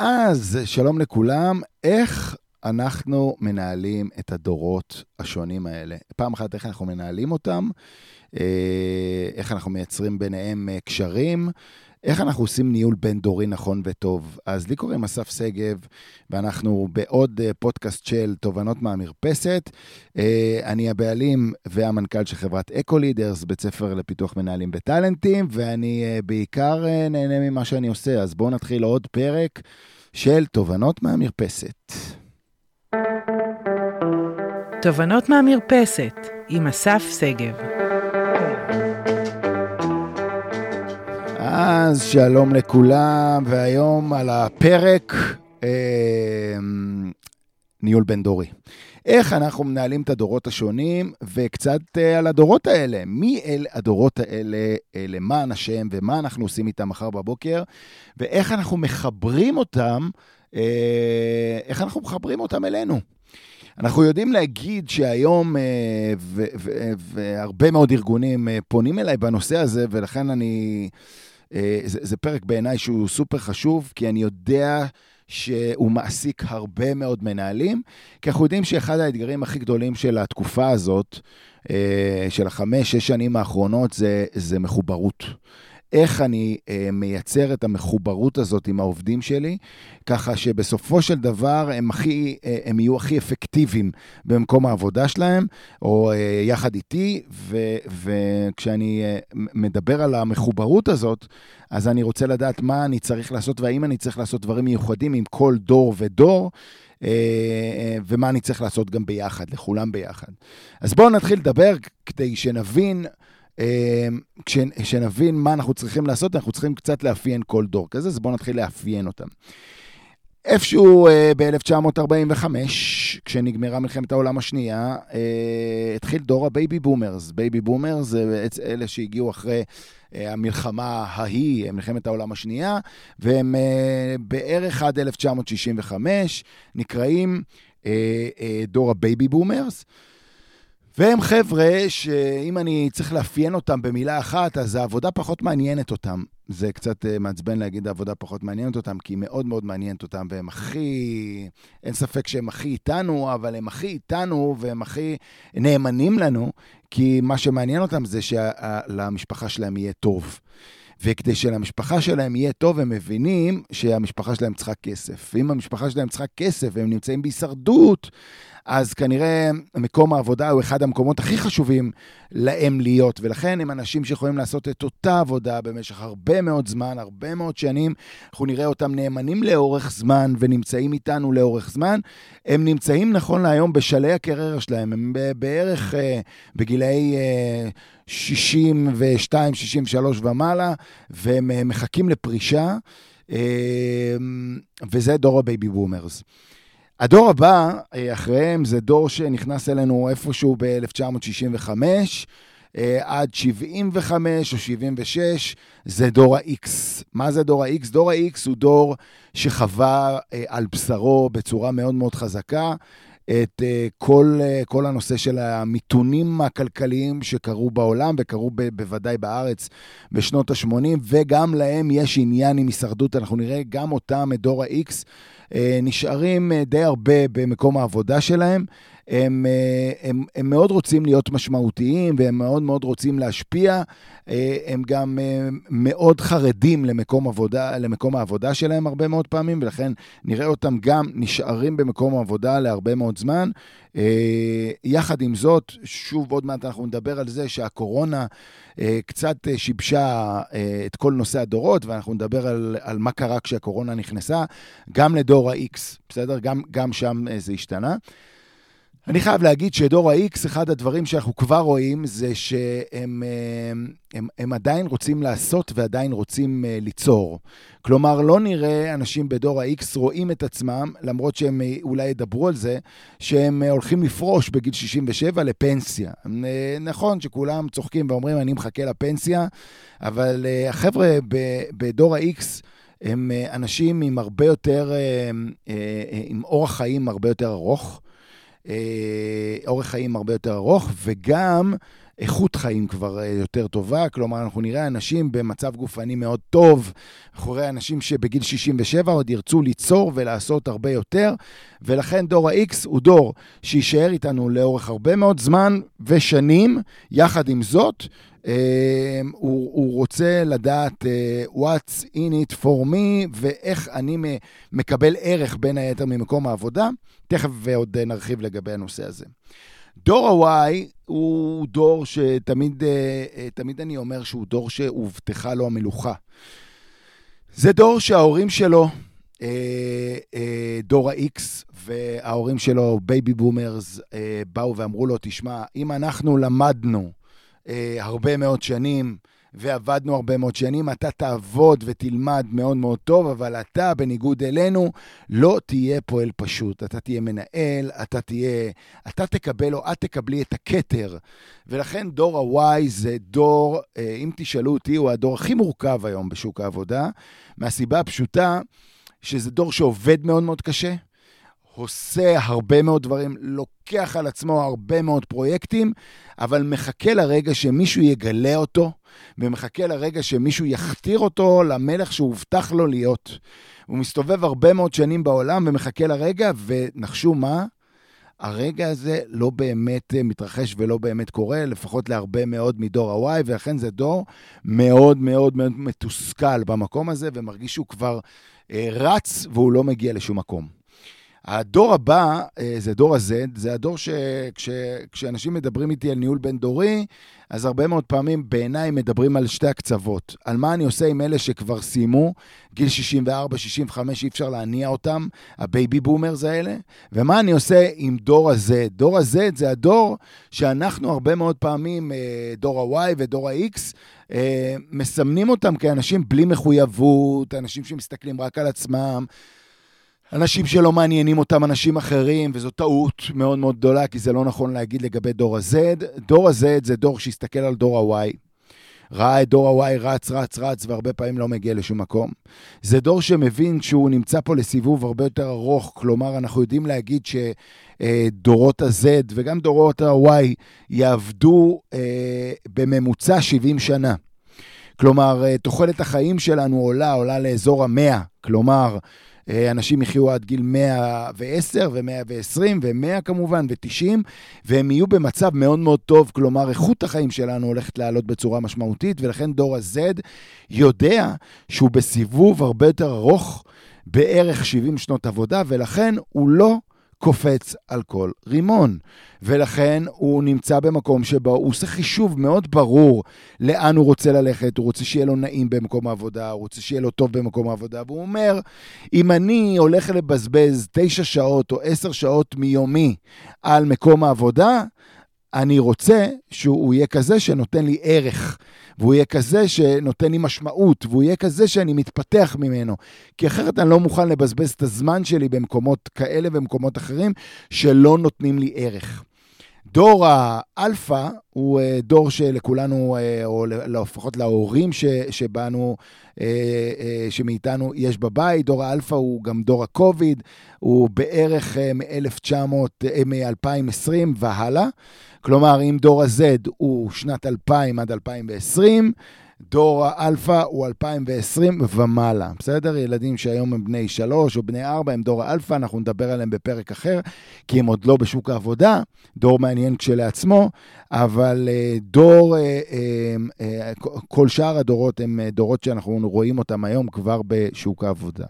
אז שלום לכולם, איך אנחנו מנהלים את הדורות השונים האלה? פעם אחת, איך אנחנו מנהלים אותם, אה, איך אנחנו מייצרים ביניהם אה, קשרים, איך אנחנו עושים ניהול בין-דורי נכון וטוב. אז לי קוראים אסף שגב, ואנחנו בעוד אה, פודקאסט של תובנות מהמרפסת. אני הבעלים והמנכ"ל של חברת אקו-לידרס, בית ספר לפיתוח מנהלים וטאלנטים, ואני בעיקר נהנה ממה שאני עושה. אז בואו נתחיל עוד פרק. של תובנות מהמרפסת. תובנות מהמרפסת עם אסף שגב. אז שלום לכולם, והיום על הפרק אה, ניהול בין דורי. איך אנחנו מנהלים את הדורות השונים, וקצת אה, על הדורות האלה. מי אל הדורות האלה, אה, למען השם, ומה אנחנו עושים איתם מחר בבוקר, ואיך אנחנו מחברים אותם, אה, איך אנחנו מחברים אותם אלינו. אנחנו יודעים להגיד שהיום, והרבה מאוד ארגונים פונים אליי בנושא הזה, ולכן אני... זה, זה פרק בעיניי שהוא סופר חשוב, כי אני יודע שהוא מעסיק הרבה מאוד מנהלים, כי אנחנו יודעים שאחד האתגרים הכי גדולים של התקופה הזאת, אה, של החמש, שש שנים האחרונות, זה, זה מחוברות. איך אני אה, מייצר את המחוברות הזאת עם העובדים שלי, ככה שבסופו של דבר הם, הכי, אה, הם יהיו הכי אפקטיביים במקום העבודה שלהם, או אה, יחד איתי, ו, וכשאני אה, מדבר על המחוברות הזאת, אז אני רוצה לדעת מה אני צריך לעשות, והאם אני צריך לעשות דברים מיוחדים עם כל דור ודור. אה, אה, ומה אני צריך לעשות גם ביחד, לכולם ביחד. אז בואו נתחיל לדבר כדי שנבין כשנבין מה אנחנו צריכים לעשות, אנחנו צריכים קצת לאפיין כל דור כזה, אז בואו נתחיל לאפיין אותם. איפשהו אה, ב-1945, כשנגמרה מלחמת העולם השנייה, אה, התחיל דור ה baby boomers. baby boomers זה אלה שהגיעו אחרי אה, המלחמה ההיא, מלחמת העולם השנייה, והם בערך עד 1965 נקראים דור הבייבי בומרס. והם חבר'ה שאם אני צריך לאפיין אותם במילה אחת, אז העבודה פחות מעניינת אותם. זה קצת אה, מעצבן להגיד העבודה פחות מעניינת אותם, כי היא מאוד מאוד מעניינת אותם, והם הכי... אין ספק שהם הכי איתנו, אבל הם הכי איתנו והם הכי נאמנים לנו, כי מה שמעניין אותם זה שלמשפחה שלהם יהיה טוב. וכדי שלמשפחה שלהם יהיה טוב, הם מבינים שהמשפחה שלהם צריכה כסף. ואם המשפחה שלהם צריכה כסף והם נמצאים בהישרדות, אז כנראה מקום העבודה הוא אחד המקומות הכי חשובים להם להיות, ולכן הם אנשים שיכולים לעשות את אותה עבודה במשך הרבה מאוד זמן, הרבה מאוד שנים. אנחנו נראה אותם נאמנים לאורך זמן ונמצאים איתנו לאורך זמן. הם נמצאים נכון להיום בשלהי הקריירה שלהם, הם בערך uh, בגילאי... אה, 62, 63 ומעלה, והם אה, מחכים לפרישה, אה, וזה דור הבייבי בומרס. הדור הבא אה, אחריהם זה דור שנכנס אלינו איפשהו ב-1965, אה, עד 75 או 76, זה דור ה-X. מה זה דור ה-X? דור ה-X הוא דור שחווה אה, על בשרו בצורה מאוד מאוד חזקה את כל, כל הנושא של המיתונים הכלכליים שקרו בעולם וקרו ב, בוודאי בארץ בשנות ה-80, וגם להם יש עניין עם הישרדות. אנחנו נראה גם אותם, את דור ה-X. אה, נשארים אה, די הרבה במקום העבודה שלהם. הם, אה, הם, הם מאוד רוצים להיות משמעותיים והם מאוד מאוד רוצים להשפיע. הם גם מאוד חרדים למקום, עבודה, למקום העבודה שלהם הרבה מאוד פעמים, ולכן נראה אותם גם נשארים במקום העבודה להרבה מאוד זמן. יחד עם זאת, שוב, עוד מעט אנחנו נדבר על זה שהקורונה קצת שיבשה את כל נושא הדורות, ואנחנו נדבר על, על מה קרה כשהקורונה נכנסה, גם לדור ה-X, בסדר? גם, גם שם זה השתנה. אני חייב להגיד שדור ה-X, אחד הדברים שאנחנו כבר רואים זה שהם הם, הם, הם עדיין רוצים לעשות ועדיין רוצים uh, ליצור. כלומר, לא נראה אנשים בדור ה-X רואים את עצמם, למרות שהם uh, אולי ידברו על זה, שהם הולכים לפרוש בגיל 67 לפנסיה. נכון שכולם צוחקים ואומרים, אני מחכה לפנסיה, אבל החבר'ה בדור ה-X... הם אנשים עם הרבה יותר, עם אורח חיים הרבה יותר ארוך. אה, אורך חיים הרבה יותר ארוך, וגם איכות חיים כבר יותר טובה, כלומר, אנחנו נראה אנשים במצב גופני מאוד טוב, אנחנו נראה אנשים שבגיל 67 עוד ירצו ליצור ולעשות הרבה יותר, ולכן דור ה-X הוא דור שיישאר איתנו לאורך הרבה מאוד זמן ושנים. יחד עם זאת, הוא, הוא רוצה לדעת uh, what's in it for me ואיך אני מקבל ערך בין היתר ממקום העבודה. תכף ועוד נרחיב לגבי הנושא הזה. דור ה-Y הוא דור שתמיד uh, תמיד אני אומר שהוא דור שהובטחה לו המלוכה. זה דור שההורים שלו, דור ה-X, וההורים שלו, בייבי בומרס, באו ואמרו לו, תשמע, אם אנחנו למדנו אה, הרבה מאוד שנים, ועבדנו הרבה מאוד שנים, אתה תעבוד ותלמד מאוד מאוד טוב, אבל אתה, בניגוד אלינו, לא תהיה פועל פשוט. אתה תהיה מנהל, אתה תהיה... אתה תקבל או את תקבלי את הכתר. ולכן דור ה-Y זה דור, אה, אם תשאלו אותי, הוא הדור הכי מורכב היום בשוק העבודה, מהסיבה הפשוטה שזה דור שעובד מאוד מאוד קשה. עושה הרבה מאוד דברים, לוקח על עצמו הרבה מאוד פרויקטים, אבל מחכה לרגע שמישהו יגלה אותו, ומחכה לרגע שמישהו יכתיר אותו למלך שהובטח לו להיות. הוא מסתובב הרבה מאוד שנים בעולם ומחכה לרגע, ונחשו מה? הרגע הזה לא באמת מתרחש ולא באמת קורה, לפחות להרבה מאוד מדור ה-Y, ולכן זה דור מאוד מאוד מאוד מתוסכל במקום הזה, ומרגיש שהוא כבר אה, רץ והוא לא מגיע לשום מקום. הדור הבא אה, זה דור ה-Z, זה הדור שכשאנשים מדברים איתי על ניהול בין-דורי, אז הרבה מאוד פעמים בעיניי מדברים על שתי הקצוות. על מה אני עושה עם אלה שכבר סיימו, גיל 64, 65, אי אפשר להניע אותם, הבייבי בומרס האלה, ומה אני עושה עם דור ה-Z. דור ה-Z זה הדור שאנחנו הרבה מאוד פעמים, אה, דור ה-Y ודור ה-X, אה, מסמנים אותם כאנשים בלי מחויבות, אנשים שמסתכלים רק על עצמם. אנשים שלא מעניינים אותם אנשים אחרים, וזו טעות מאוד מאוד גדולה, כי זה לא נכון להגיד לגבי דור ה-Z. דור ה-Z זה דור שהסתכל על דור ה-Y, ראה את דור ה-Y רץ, רץ, רץ, והרבה פעמים לא מגיע לשום מקום. זה דור שמבין שהוא נמצא פה לסיבוב הרבה יותר ארוך, כלומר, אנחנו יודעים להגיד שדורות ה-Z וגם דורות ה-Y יעבדו אה, בממוצע 70 שנה. כלומר, אה, תוחלת החיים שלנו עולה, עולה לאזור המאה. כלומר, אנשים יחיו עד גיל 110 ו-120 ו-100 כמובן ו-90, והם יהיו במצב מאוד מאוד טוב, כלומר איכות החיים שלנו הולכת לעלות בצורה משמעותית, ולכן דור ה-Z יודע שהוא בסיבוב הרבה יותר ארוך, בערך 70 שנות עבודה, ולכן הוא לא קופץ על כל רימון. ולכן הוא נמצא במקום שבו הוא עושה חישוב מאוד ברור לאן הוא רוצה ללכת, הוא רוצה שיהיה לו נעים במקום העבודה, הוא רוצה שיהיה לו טוב במקום העבודה, והוא אומר, אם אני הולך לבזבז תשע שעות או עשר שעות מיומי על מקום העבודה, אני רוצה שהוא יהיה כזה שנותן לי ערך. והוא יהיה כזה שנותן לי משמעות, והוא יהיה כזה שאני מתפתח ממנו. כי אחרת אני לא מוכן לבזבז את הזמן שלי במקומות כאלה ומקומות אחרים שלא נותנים לי ערך. דור האלפא הוא אה, דור שלכולנו, אה, או לפחות להורים שבנו, אה, שמאיתנו יש בבית. דור האלפא הוא גם דור הקוביד, הוא בערך מ-2020 והלאה. כלומר, אם דור ה-Z הוא שנת 2000 עד 2020, דור האלפא הוא 2020 ומעלה, בסדר? ילדים שהיום הם בני 3 או בני 4 הם דור האלפא, אנחנו נדבר עליהם בפרק אחר, כי הם עוד לא בשוק העבודה, דור מעניין כשלעצמו, אבל אה, דור, אה, אה, כל שאר הדורות הם דורות שאנחנו רואים אותם היום כבר בשוק העבודה.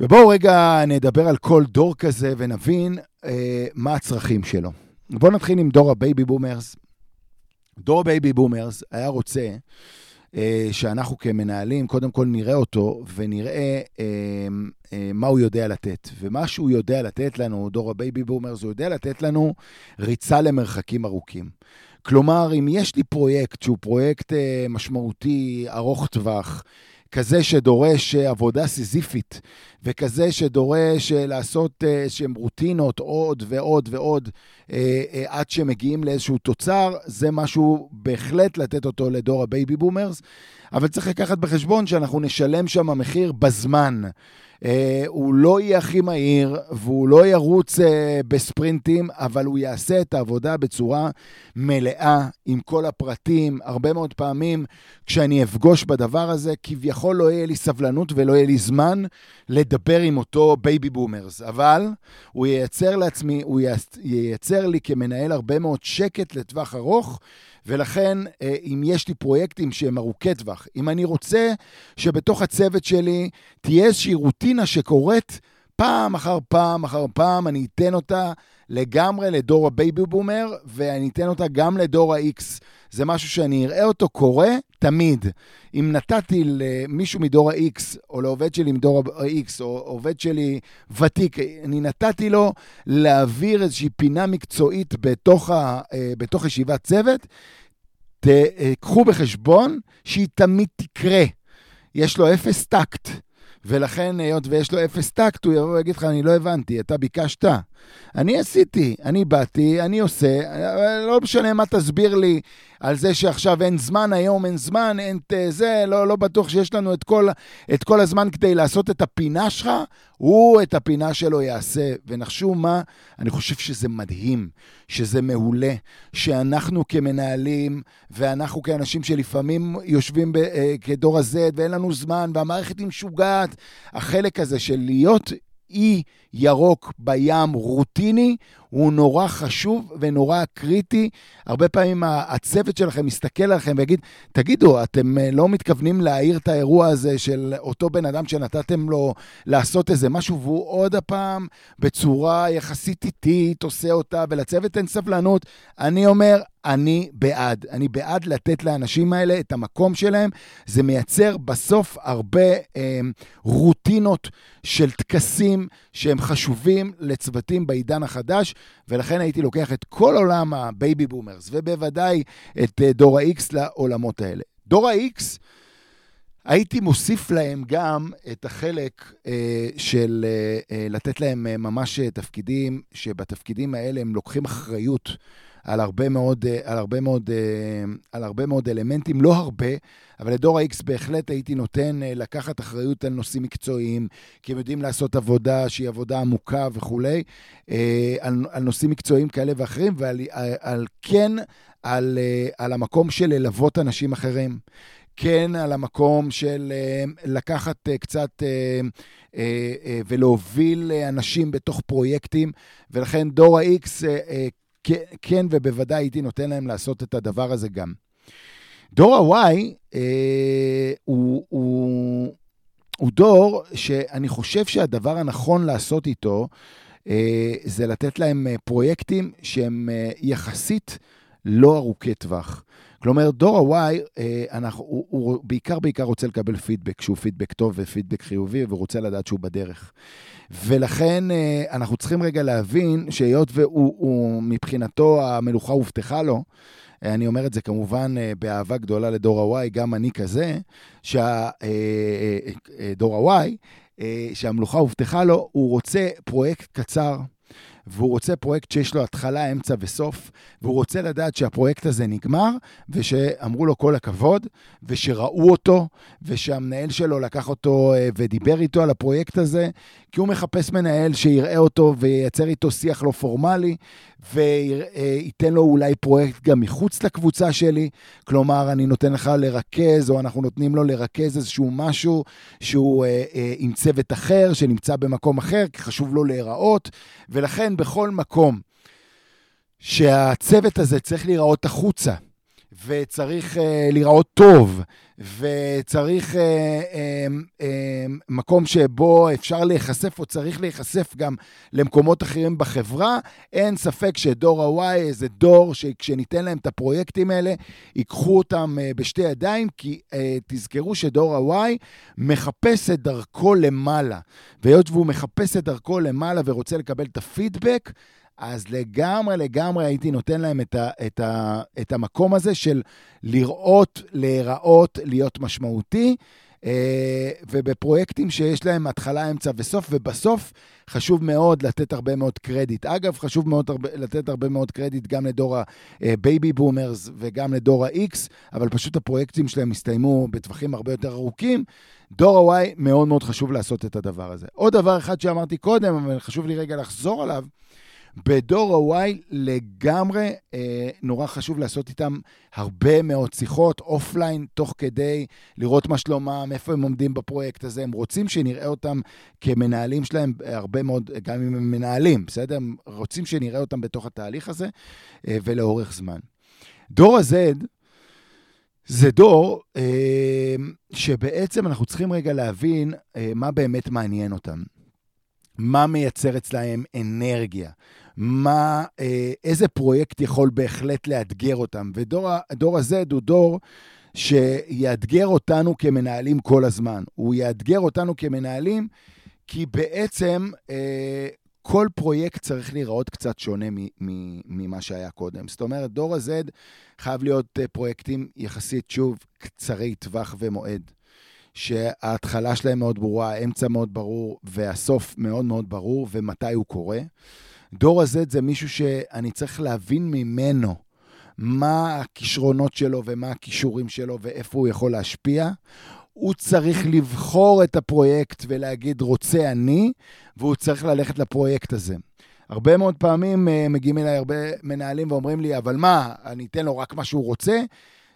ובואו רגע נדבר על כל דור כזה ונבין מה הצרכים שלו. בואו נתחיל עם דור הבייבי בומרס. דור הבייבי בומרס היה רוצה אה, שאנחנו כמנהלים, קודם כל נראה אותו ונראה אה, אה, מה הוא יודע לתת. ומה שהוא יודע לתת לנו, דור הבייבי בומרס, הוא יודע לתת לנו ריצה למרחקים ארוכים. כלומר, אם יש לי פרויקט שהוא פרויקט אה, משמעותי, ארוך טווח, כזה שדורש אה, עבודה סיזיפית, וכזה שדורש אה, לעשות איזשהן רוטינות עוד ועוד ועוד אה, אה, עד שמגיעים לאיזשהו תוצר, זה משהו בהחלט לתת אותו לדור הבייבי בומרס. אבל צריך לקחת בחשבון שאנחנו נשלם שם מחיר בזמן. אה, הוא לא יהיה הכי מהיר והוא לא ירוץ אה, בספרינטים, אבל הוא יעשה את העבודה בצורה מלאה, עם כל הפרטים. הרבה מאוד פעמים כשאני אפגוש בדבר הזה, כביכול לא יהיה לי סבלנות ולא יהיה לי זמן לדבר עם אותו בייבי בומרס. אבל הוא ייצר לעצמי, הוא ייצר לי כמנהל הרבה מאוד שקט לטווח ארוך. ולכן, אה, אם יש לי פרויקטים שהם ארוכי טווח, אם אני רוצה שבתוך הצוות שלי תהיה איזושהי רוטינה שקורית פעם אחר פעם אחר פעם, אני אתן אותה לגמרי לדור הבייבי בומר, ואני אתן אותה גם לדור ה-X. זה משהו שאני אראה אותו קורה תמיד. אם נתתי למישהו מדור ה-X, או לעובד שלי מדור ה-X, או עובד שלי ותיק, אני נתתי לו להעביר איזושהי פינה מקצועית בתוך, ה, אה, בתוך ישיבת צוות, תקחו בחשבון שהיא תמיד תקרה. יש לו אפס טקט. ולכן, היות ויש לו אפס טקט, הוא יבוא ויגיד לך, אני לא הבנתי, אתה ביקשת. אני עשיתי, אני באתי, אני עושה, לא משנה מה תסביר לי על זה שעכשיו אין זמן, היום אין זמן, אין זה, לא, לא בטוח שיש לנו את כל, את כל הזמן כדי לעשות את הפינה שלך, הוא את הפינה שלו יעשה. ונחשו מה, אני חושב שזה מדהים, שזה מעולה, שאנחנו כמנהלים, ואנחנו כאנשים שלפעמים יושבים ב, אה, כדור ה-Z ואין לנו זמן, והמערכת היא משוגעת, החלק הזה של להיות אי ירוק בים רוטיני הוא נורא חשוב ונורא קריטי. הרבה פעמים הצוות שלכם מסתכל עליכם ויגיד, תגידו, אתם אה, לא מתכוונים להעיר את האירוע הזה של אותו בן אדם שנתתם לו לעשות איזה משהו, והוא עוד הפעם בצורה יחסית איטית עושה אותה, ולצוות אין סבלנות. אני אומר, אני בעד. אני בעד לתת לאנשים האלה את המקום שלהם. זה מייצר בסוף הרבה אה, רוטינות של טקסים שהם חשובים לצוותים בעידן החדש, ולכן הייתי לוקח את כל עולם הבייבי בומרס, ובוודאי את אה, דור ה-X לעולמות האלה. דור ה-X, הייתי מוסיף להם גם את החלק אה, של אה, אה, לתת להם אה, ממש תפקידים, שבתפקידים האלה הם לוקחים אחריות. על הרבה מאוד, אה, על הרבה מאוד, אה, על הרבה מאוד אלמנטים, לא הרבה, אבל לדור ה-X בהחלט הייתי נותן אה, לקחת אחריות על נושאים מקצועיים, כי הם יודעים לעשות עבודה שהיא עבודה עמוקה וכולי, על, על נושאים מקצועיים כאלה ואחרים, ועל על, כן, על, על המקום של ללוות אנשים אחרים. כן על המקום של לקחת קצת ולהוביל אנשים בתוך פרויקטים, ולכן דור ה-X כן, ובוודאי הייתי נותן להם לעשות את הדבר הזה גם. דור ה-Y אה, הוא, הוא, הוא דור שאני חושב שהדבר הנכון לעשות איתו אה, זה לתת להם אה, פרויקטים שהם אה, יחסית לא ארוכי טווח. כלומר, דור ה-Y, אה, הוא, הוא בעיקר בעיקר רוצה לקבל פידבק, שהוא פידבק טוב ופידבק חיובי, ורוצה לדעת שהוא בדרך. ולכן אה, אנחנו צריכים רגע להבין שהיות והוא, הוא, המלוכה הובטחה לו, אני אומר את זה כמובן אה, באהבה גדולה לדור ה-Y, גם אני כזה, שדור ה-Y, שהמלוכה הובטחה לו, הוא רוצה פרויקט קצר. והוא רוצה פרויקט שיש לו התחלה, אמצע וסוף, והוא רוצה לדעת שהפרויקט הזה נגמר, ושאמרו לו כל הכבוד, ושראו אותו, ושהמנהל שלו לקח אותו אה, ודיבר איתו על הפרויקט הזה, כי הוא מחפש מנהל שיראה אותו וייצר איתו שיח לא פורמלי, וייתן לו אולי פרויקט גם מחוץ לקבוצה שלי. כלומר, אני נותן לך לרכז, או אנחנו נותנים לו לרכז איזשהו משהו שהוא אה, אה, עם צוות אחר, שנמצא במקום אחר, כי חשוב לו להיראות. ולכן, בכל מקום שהצוות הזה צריך להיראות החוצה, וצריך uh, להיראות טוב, וצריך uh, uh, uh, מקום שבו אפשר להיחשף, או צריך להיחשף גם למקומות אחרים בחברה, אין ספק שדור ה-Y זה דור שכשניתן להם את הפרויקטים האלה, ייקחו אותם uh, בשתי ידיים, כי uh, תזכרו שדור ה-Y מחפש את דרכו למעלה. והיות והוא מחפש את דרכו למעלה ורוצה לקבל את הפידבק, אז לגמרי, לגמרי הייתי נותן להם את, ה, את, ה, את המקום הזה של לראות, להיראות, להיות משמעותי. אה, ובפרויקטים שיש להם התחלה, אמצע וסוף, ובסוף חשוב מאוד לתת הרבה מאוד קרדיט. אגב, חשוב מאוד הרבה, לתת הרבה מאוד קרדיט גם לדור הבייבי בומרס וגם לדור ה-X, אבל פשוט הפרויקטים שלהם הסתיימו בטווחים הרבה יותר ארוכים. דור ה-Y, מאוד מאוד חשוב לעשות את הדבר הזה. עוד דבר אחד שאמרתי קודם, אבל חשוב לי רגע לחזור עליו, בדור ה-Y לגמרי אה, נורא חשוב לעשות איתם הרבה מאוד שיחות אופליין, תוך כדי לראות מה שלומם, איפה הם עומדים בפרויקט הזה. הם רוצים שנראה אותם כמנהלים שלהם הרבה מאוד, גם אם הם מנהלים, בסדר? הם רוצים שנראה אותם בתוך התהליך הזה אה, ולאורך זמן. דור ה-Z זה דור אה, שבעצם אנחנו צריכים רגע להבין אה, מה באמת מעניין אותם. מה מייצר אצלהם אנרגיה, מה, אה, איזה פרויקט יכול בהחלט לאתגר אותם. ודור ה-Z הוא דור שיאתגר אותנו כמנהלים כל הזמן. הוא יאתגר אותנו כמנהלים כי בעצם אה, כל פרויקט צריך להיראות קצת שונה ממה שהיה קודם. זאת אומרת, דור ה-Z חייב להיות אה, פרויקטים יחסית, שוב, קצרי טווח ומועד. שההתחלה שלהם מאוד ברורה, האמצע מאוד ברור, והסוף מאוד מאוד ברור, ומתי הוא קורה. דור הזה זה מישהו שאני צריך להבין ממנו מה הכישרונות שלו ומה הכישורים שלו ואיפה הוא יכול להשפיע. הוא צריך לבחור את הפרויקט ולהגיד, רוצה אני, והוא צריך ללכת לפרויקט הזה. הרבה מאוד פעמים uh, מגיעים אליי הרבה מנהלים ואומרים לי, אבל מה, אני אתן לו רק מה שהוא רוצה?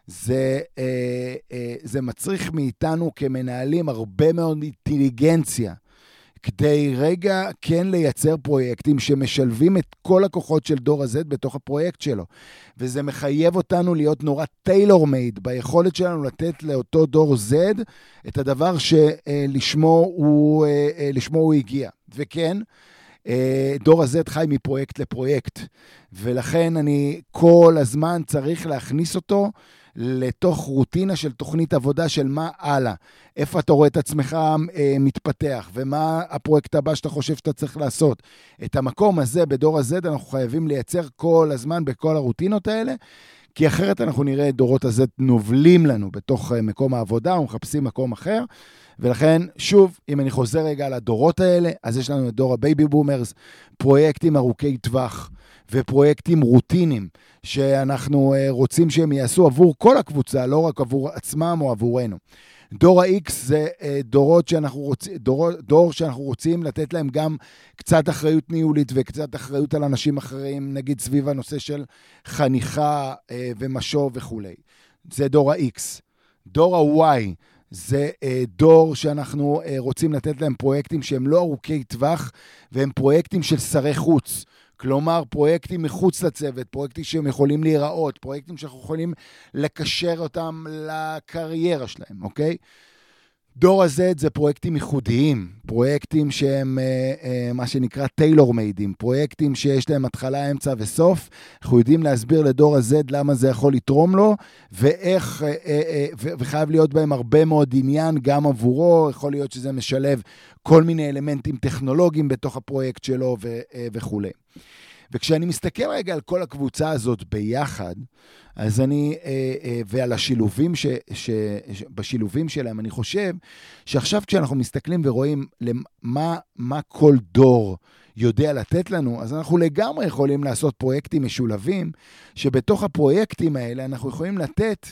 זה, אה, אה, זה מצריך מאיתנו כמנהלים הרבה מאוד אינטליגנציה. כדי רגע כן לייצר פרויקטים שמשלבים את כל הכוחות של דור ה-Z בתוך הפרויקט שלו. וזה מחייב אותנו להיות נורא טיילור מייד ביכולת שלנו לתת לאותו דור Z את הדבר שלשמו הוא, אה, אה, הוא הגיע. וכן, דור ה-Z חי מפרויקט לפרויקט, ולכן אני כל הזמן צריך להכניס אותו לתוך רוטינה של תוכנית עבודה של מה הלאה. איפה אתה רואה את עצמך אה, מתפתח, ומה הפרויקט הבא שאתה חושב שאתה צריך לעשות. את המקום הזה בדור ה-Z אנחנו חייבים לייצר כל הזמן בכל הרוטינות האלה. כי אחרת אנחנו נראה את דורות הזה נובלים לנו בתוך אה, מקום העבודה ומחפשים מקום אחר. ולכן, שוב, אם אני חוזר רגע על הדורות האלה, אז יש לנו את דור הבייבי בומרס, פרויקטים ארוכי טווח ופרויקטים רוטינים שאנחנו אה, רוצים שהם יעשו עבור כל הקבוצה, לא רק עבור עצמם או עבורנו. דור ה-X זה אה, דורות שאנחנו רוצים, דור, דור שאנחנו רוצים לתת להם גם קצת אחריות ניהולית וקצת אחריות על אנשים אחרים, נגיד סביב הנושא של חניכה אה, ומשוב וכולי. זה דור ה-X. דור ה-Y זה דור שאנחנו רוצים לתת להם פרויקטים שהם לא ארוכי טווח, והם פרויקטים של שרי חוץ. כלומר, פרויקטים מחוץ לצוות, פרויקטים שהם יכולים להיראות, פרויקטים שאנחנו יכולים לקשר אותם לקריירה שלהם, אוקיי? דור ה-Z זה פרויקטים ייחודיים, פרויקטים שהם אה, אה, מה שנקרא טיילור מיידים, פרויקטים שיש להם התחלה, אמצע וסוף. אנחנו יודעים להסביר לדור ה-Z למה זה יכול לתרום לו, ואיך, אה, אה, אה, וחייב להיות בהם הרבה מאוד עניין גם עבורו, יכול להיות שזה משלב כל מיני אלמנטים טכנולוגיים בתוך הפרויקט שלו ו, אה, וכולי. וכשאני מסתכל רגע על כל הקבוצה הזאת ביחד, אז אני, אה, אה, ועל השילובים, ש, ש, ש, בשילובים שלהם, אני חושב שעכשיו כשאנחנו מסתכלים ורואים למה, מה כל דור יודע לתת לנו, אז אנחנו לגמרי יכולים לעשות פרויקטים משולבים, שבתוך הפרויקטים האלה אנחנו יכולים לתת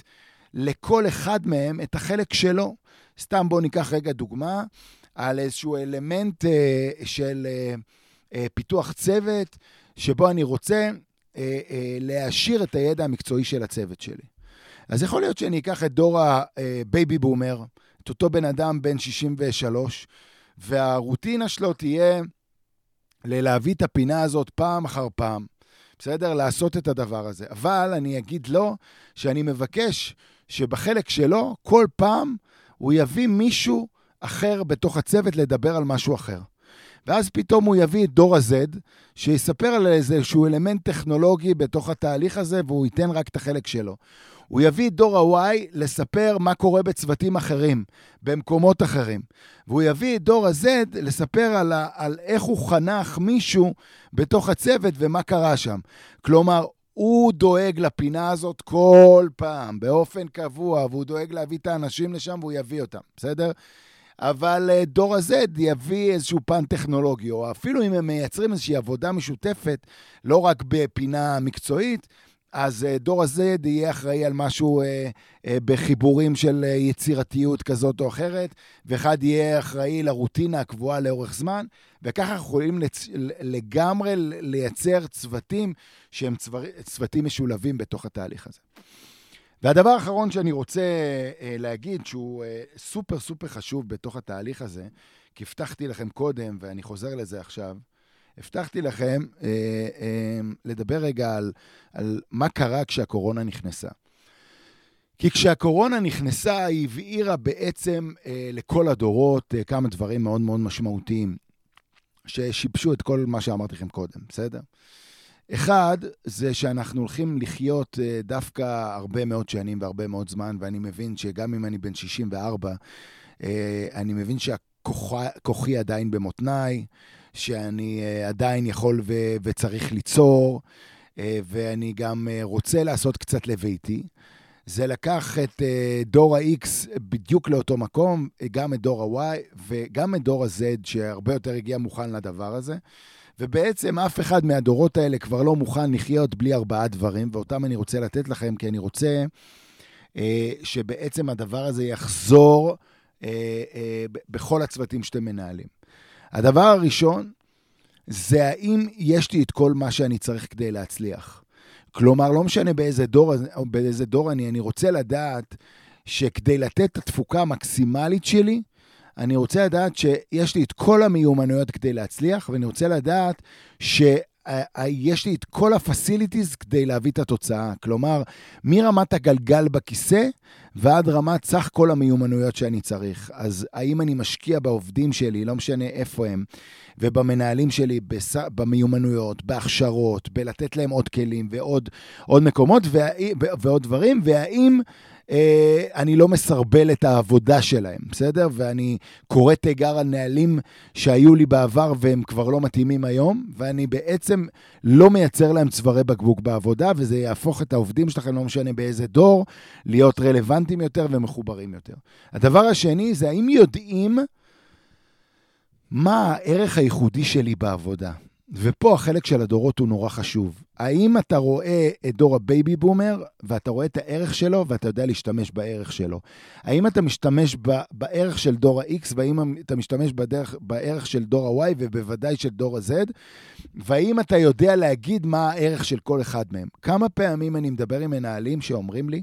לכל אחד מהם את החלק שלו. סתם בואו ניקח רגע דוגמה על איזשהו אלמנט אה, של פיתוח צוות, שבו אני רוצה אה, אה, להעשיר את הידע המקצועי של הצוות שלי. אז יכול להיות שאני אקח את דור ה baby boomer, את אותו בן אדם בן 63, והרוטינה שלו תהיה להביא את הפינה הזאת פעם אחר פעם, בסדר? לעשות את הדבר הזה. אבל אני אגיד לו שאני מבקש שבחלק שלו, כל פעם הוא יביא מישהו אחר בתוך הצוות לדבר על משהו אחר. ואז פתאום הוא יביא את דור ה-Z, שיספר על איזשהו אלמנט טכנולוגי בתוך התהליך הזה, והוא ייתן רק את החלק שלו. הוא יביא את דור ה-Y לספר מה קורה בצוותים אחרים, במקומות אחרים. והוא יביא את דור ה-Z לספר על, ה- על איך הוא חנך מישהו בתוך הצוות ומה קרה שם. כלומר, הוא דואג לפינה הזאת כל פעם, באופן קבוע, והוא דואג להביא את האנשים לשם והוא יביא אותם, בסדר? אבל אה, דור ה-Z יביא איזשהו פן טכנולוגי, או אפילו אם הם מייצרים איזושהי עבודה משותפת, לא רק בפינה מקצועית, אז אה, דור ה-Z יהיה אחראי על משהו אה, אה, בחיבורים של אה, יצירתיות כזאת או אחרת, ואחד יהיה אחראי לרוטינה הקבועה לאורך זמן, וככה אנחנו יכולים לצ... לגמרי לייצר צוותים שהם צוור... צוותים משולבים בתוך התהליך הזה. והדבר האחרון שאני רוצה אה, להגיד, שהוא אה, סופר סופר חשוב בתוך התהליך הזה, כי הבטחתי לכם קודם, ואני חוזר לזה עכשיו, הבטחתי לכם אה, אה, לדבר רגע על, על מה קרה כשהקורונה נכנסה. כי כשהקורונה נכנסה, היא הבהירה בעצם אה, לכל הדורות אה, כמה דברים מאוד מאוד משמעותיים, ששיבשו את כל מה שאמרתי לכם קודם, בסדר? אחד, זה שאנחנו הולכים לחיות אה, דווקא הרבה מאוד שנים והרבה מאוד זמן, ואני מבין שגם אם אני בן 64, אה, אני מבין שהכוחי עדיין במותניי, שאני uh, עדיין יכול ו- וצריך ליצור, ואני גם רוצה לעשות קצת לביתי. זה לקח את דור ה-X בדיוק לאותו מקום, גם את דור ה-Y וגם את דור ה-Z, שהרבה יותר הגיע מוכן לדבר הזה. ובעצם אף אחד מהדורות האלה כבר לא מוכן לחיות בלי ארבעה דברים, ואותם אני רוצה לתת לכם, כי אני רוצה אה, שבעצם הדבר הזה יחזור אה, אה, בכל הצוותים שאתם מנהלים. הדבר הראשון זה האם יש לי את כל מה שאני צריך כדי להצליח. כלומר, לא משנה באיזה דור, באיזה דור אני, אני רוצה לדעת שכדי לתת את התפוקה המקסימלית שלי, אני רוצה לדעת שיש לי את כל המיומנויות כדי להצליח, ואני רוצה לדעת ש... יש לי את כל הפסיליטיז כדי להביא את התוצאה. כלומר, מרמת הגלגל בכיסא ועד רמת סך כל המיומנויות שאני צריך. אז האם אני משקיע בעובדים שלי, לא משנה איפה הם, ובמנהלים שלי, בס... במיומנויות, בהכשרות, בלתת להם עוד כלים ועוד מקומות וה... ועוד דברים, והאם... אה, אני לא מסרבל את העבודה שלהם, בסדר? ואני קורא תיגר על נהלים שהיו לי בעבר והם כבר לא מתאימים היום, ואני בעצם לא מייצר להם צווארי בקבוק בעבודה, וזה יהפוך את העובדים שלכם, לא משנה באיזה דור, להיות רלוונטיים יותר ומחוברים יותר. הדבר השני זה האם יודעים מה הערך הייחודי שלי בעבודה. ופה החלק של הדורות הוא נורא חשוב. האם אתה רואה את דור ה baby boomer, ואתה רואה את הערך שלו, ואתה יודע להשתמש בערך שלו? האם אתה משתמש ב, בערך של דור ה-X, והאם אתה משתמש בדרך, בערך של דור ה-Y, ובוודאי של דור ה-Z? והאם אתה יודע להגיד מה הערך של כל אחד מהם? כמה פעמים אני מדבר עם מנהלים שאומרים לי,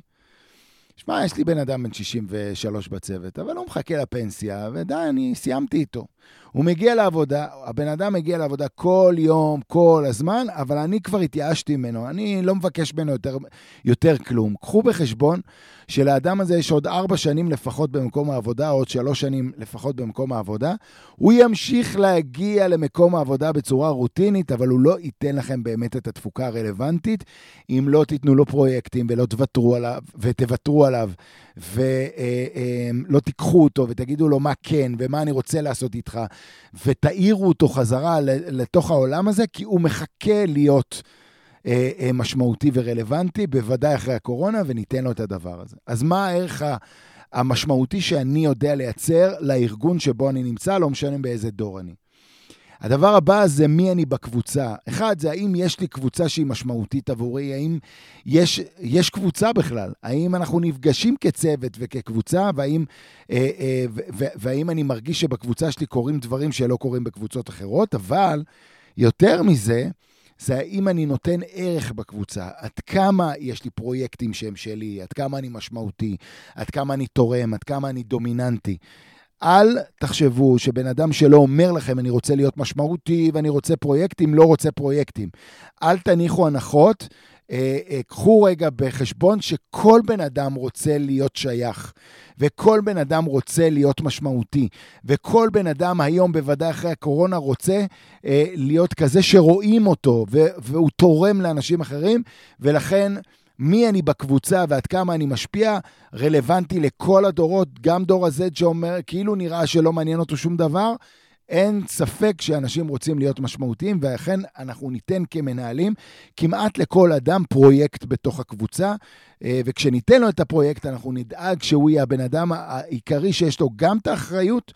שמע, יש לי בן אדם בן 63 בצוות, אבל הוא מחכה לפנסיה, ודי, אני סיימתי איתו. הוא מגיע לעבודה, הבן אדם מגיע לעבודה כל יום, כל הזמן, אבל אני כבר התייאשתי ממנו, אני לא מבקש ממנו יותר, יותר כלום. קחו בחשבון שלאדם הזה יש עוד ארבע שנים לפחות במקום העבודה, עוד שלוש שנים לפחות במקום העבודה. הוא ימשיך להגיע למקום העבודה בצורה רוטינית, אבל הוא לא ייתן לכם באמת את התפוקה הרלוונטית, אם לא תיתנו לו פרויקטים ולא תוותרו עליו, ותוותרו עליו, ולא אה, אה, תיקחו אותו ותגידו לו מה כן ומה אני רוצה לעשות איתך, ותעירו אותו חזרה לתוך העולם הזה, כי הוא מחכה להיות... אה, אה, משמעותי ורלוונטי, בוודאי אחרי הקורונה, וניתן לו את הדבר הזה. אז מה הערך המשמעותי שאני יודע לייצר לארגון שבו אני נמצא, לא משנה באיזה דור אני. הדבר הבא זה מי אני בקבוצה. אחד, זה האם יש לי קבוצה שהיא משמעותית עבורי, האם יש, יש קבוצה בכלל, האם אנחנו נפגשים כצוות וכקבוצה, והאם, אה, אה, והאם אני מרגיש שבקבוצה שלי קורים דברים שלא קורים בקבוצות אחרות, אבל יותר מזה, זה האם אני נותן ערך בקבוצה, עד כמה יש לי פרויקטים שהם שלי, עד כמה אני משמעותי, עד כמה אני תורם, עד כמה אני דומיננטי. אל תחשבו שבן אדם שלא אומר לכם, אני רוצה להיות משמעותי ואני רוצה פרויקטים, לא רוצה פרויקטים. אל תניחו הנחות אה, אה, קחו רגע בחשבון שכל בן אדם רוצה להיות שייך, וכל בן אדם רוצה להיות משמעותי, וכל בן אדם היום, בוודאי אחרי הקורונה, רוצה אה, להיות כזה שרואים אותו, והוא תורם לאנשים אחרים, ולכן... מי אני בקבוצה ועד כמה אני משפיע, רלוונטי לכל הדורות, גם דור ה-Z שאומר, כאילו נראה שלא מעניין אותו שום דבר, אין ספק שאנשים רוצים להיות משמעותיים, ולכן אנחנו ניתן כמנהלים כמעט לכל אדם פרויקט בתוך הקבוצה, אה, וכשניתן לו את הפרויקט, אנחנו נדאג שהוא יהיה הבן אדם העיקרי שיש לו גם את האחריות,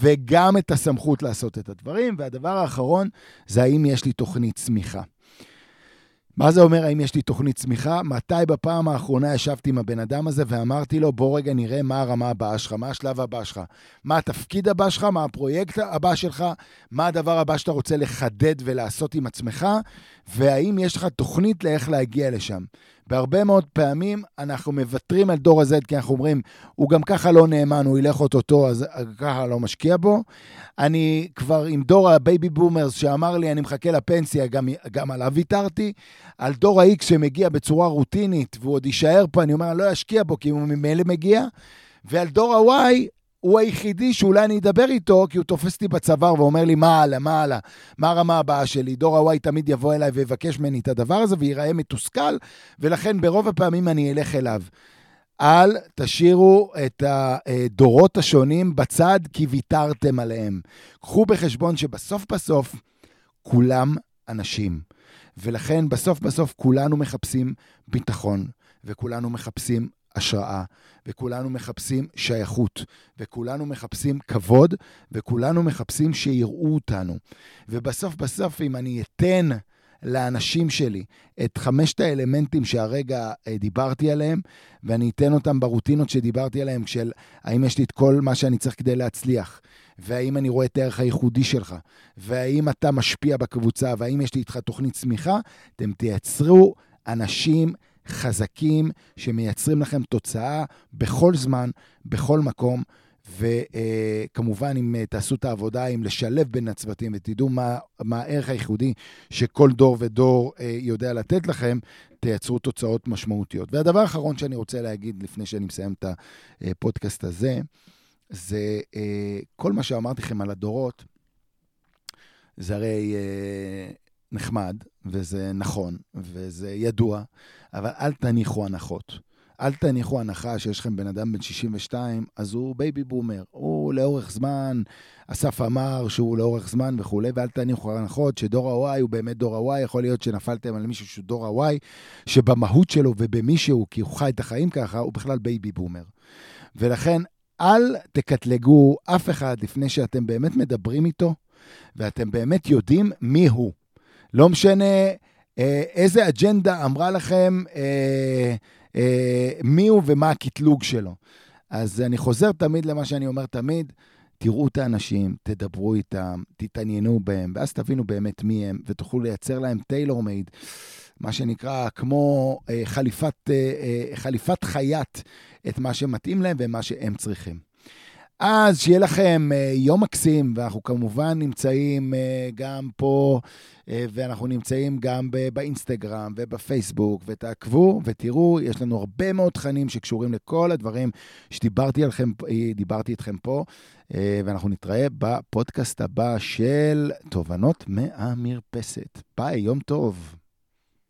וגם את הסמכות לעשות את הדברים. והדבר האחרון זה האם יש לי תוכנית צמיחה. מה זה אומר, האם יש לי תוכנית צמיחה? מתי בפעם האחרונה ישבתי עם הבן אדם הזה ואמרתי לו, בוא רגע נראה מה הרמה הבאה שלך, מה השלב הבא שלך, מה התפקיד הבא שלך, מה הפרויקט הבא שלך, מה הדבר הבא שאתה רוצה לחדד ולעשות עם עצמך, והאם יש לך תוכנית לאיך להגיע לשם. בהרבה מאוד פעמים אנחנו מוותרים על דור ה-Z, כי אנחנו אומרים, הוא גם ככה לא נאמן, הוא ילך אוטוטו, אז ככה לא משקיע בו. אני כבר עם דור ה baby boomers שאמר לי, אני מחכה לפנסיה, גם, גם עליו ויתרתי. על דור ה-X שמגיע בצורה רוטינית, והוא עוד יישאר פה, אני אומר, אני לא אשקיע בו, כי הוא ממילא מגיע. ועל דור ה-Y, הוא היחידי שאולי אני אדבר איתו, כי הוא תופס אותי בצוואר ואומר לי, מה הלאה, מה הלאה, מה הרמה הבאה שלי. דור הוואי תמיד יבוא אליי ויבקש ממני את הדבר הזה וייראה מתוסכל, ולכן ברוב הפעמים אני אלך אליו. אל תשאירו את הדורות השונים בצד כי ויתרתם עליהם. קחו בחשבון שבסוף בסוף כולם אנשים. ולכן בסוף בסוף כולנו מחפשים ביטחון, וכולנו מחפשים השראה, וכולנו מחפשים שייכות, וכולנו מחפשים כבוד, וכולנו מחפשים שיראו אותנו. ובסוף בסוף, אם אני אתן לאנשים שלי את חמשת האלמנטים שהרגע אה, דיברתי עליהם, ואני אתן אותם ברוטינות שדיברתי עליהם, של האם יש לי את כל מה שאני צריך כדי להצליח, והאם אני רואה את הערך הייחודי שלך, והאם אתה משפיע בקבוצה, והאם יש לי איתך תוכנית צמיחה, אתם תייצרו אנשים חזקים שמייצרים לכם תוצאה בכל זמן, בכל מקום. וכמובן, אם אה, תעשו את העבודה, אם לשלב בין הצוותים ותדעו מה, מה הערך הייחודי שכל דור ודור אה, יודע לתת לכם, תייצרו תוצאות משמעותיות. והדבר האחרון שאני רוצה להגיד לפני שאני מסיים את הפודקאסט הזה, זה אה, כל מה שאמרתי לכם על הדורות, זה הרי נחמד, וזה נכון, וזה ידוע, אבל אל תניחו הנחות. אל תניחו הנחה שיש לכם בן אדם בן 62, אז הוא baby boomer. הוא לאורך זמן, אסף אמר שהוא לאורך זמן וכולי, ואל תניחו הנחות שדור ה-Y הוא באמת דור ה-Y, יכול להיות שנפלתם על מישהו שהוא דור ה-Y, שבמהות שלו ובמישהו, כי הוא חי את החיים ככה, הוא בכלל baby boomer. ולכן, אל תקטלגו אף אחד לפני שאתם באמת מדברים איתו, ואתם באמת יודעים מי הוא. לא משנה איזה אג'נדה אמרה לכם אה, אה, מי הוא ומה הקטלוג שלו. אז אני חוזר תמיד למה שאני אומר תמיד, תראו את האנשים, תדברו איתם, תתעניינו בהם, ואז תבינו באמת מי הם, ותוכלו לייצר להם טיילור מייד, מה שנקרא כמו אה, חליפת, אה, אה, חליפת חייט, את מה שמתאים להם ומה שהם צריכים. אז שיהיה לכם uh, יום מקסים, ואנחנו כמובן נמצאים uh, גם פה, uh, ואנחנו נמצאים גם באינסטגרם ובפייסבוק, ותעקבו ותראו, יש לנו הרבה מאוד תכנים שקשורים לכל הדברים שדיברתי עליכם, דיברתי איתכם פה, ואנחנו נתראה בפודקאסט הבא של תובנות מהמרפסת. ביי, יום טוב.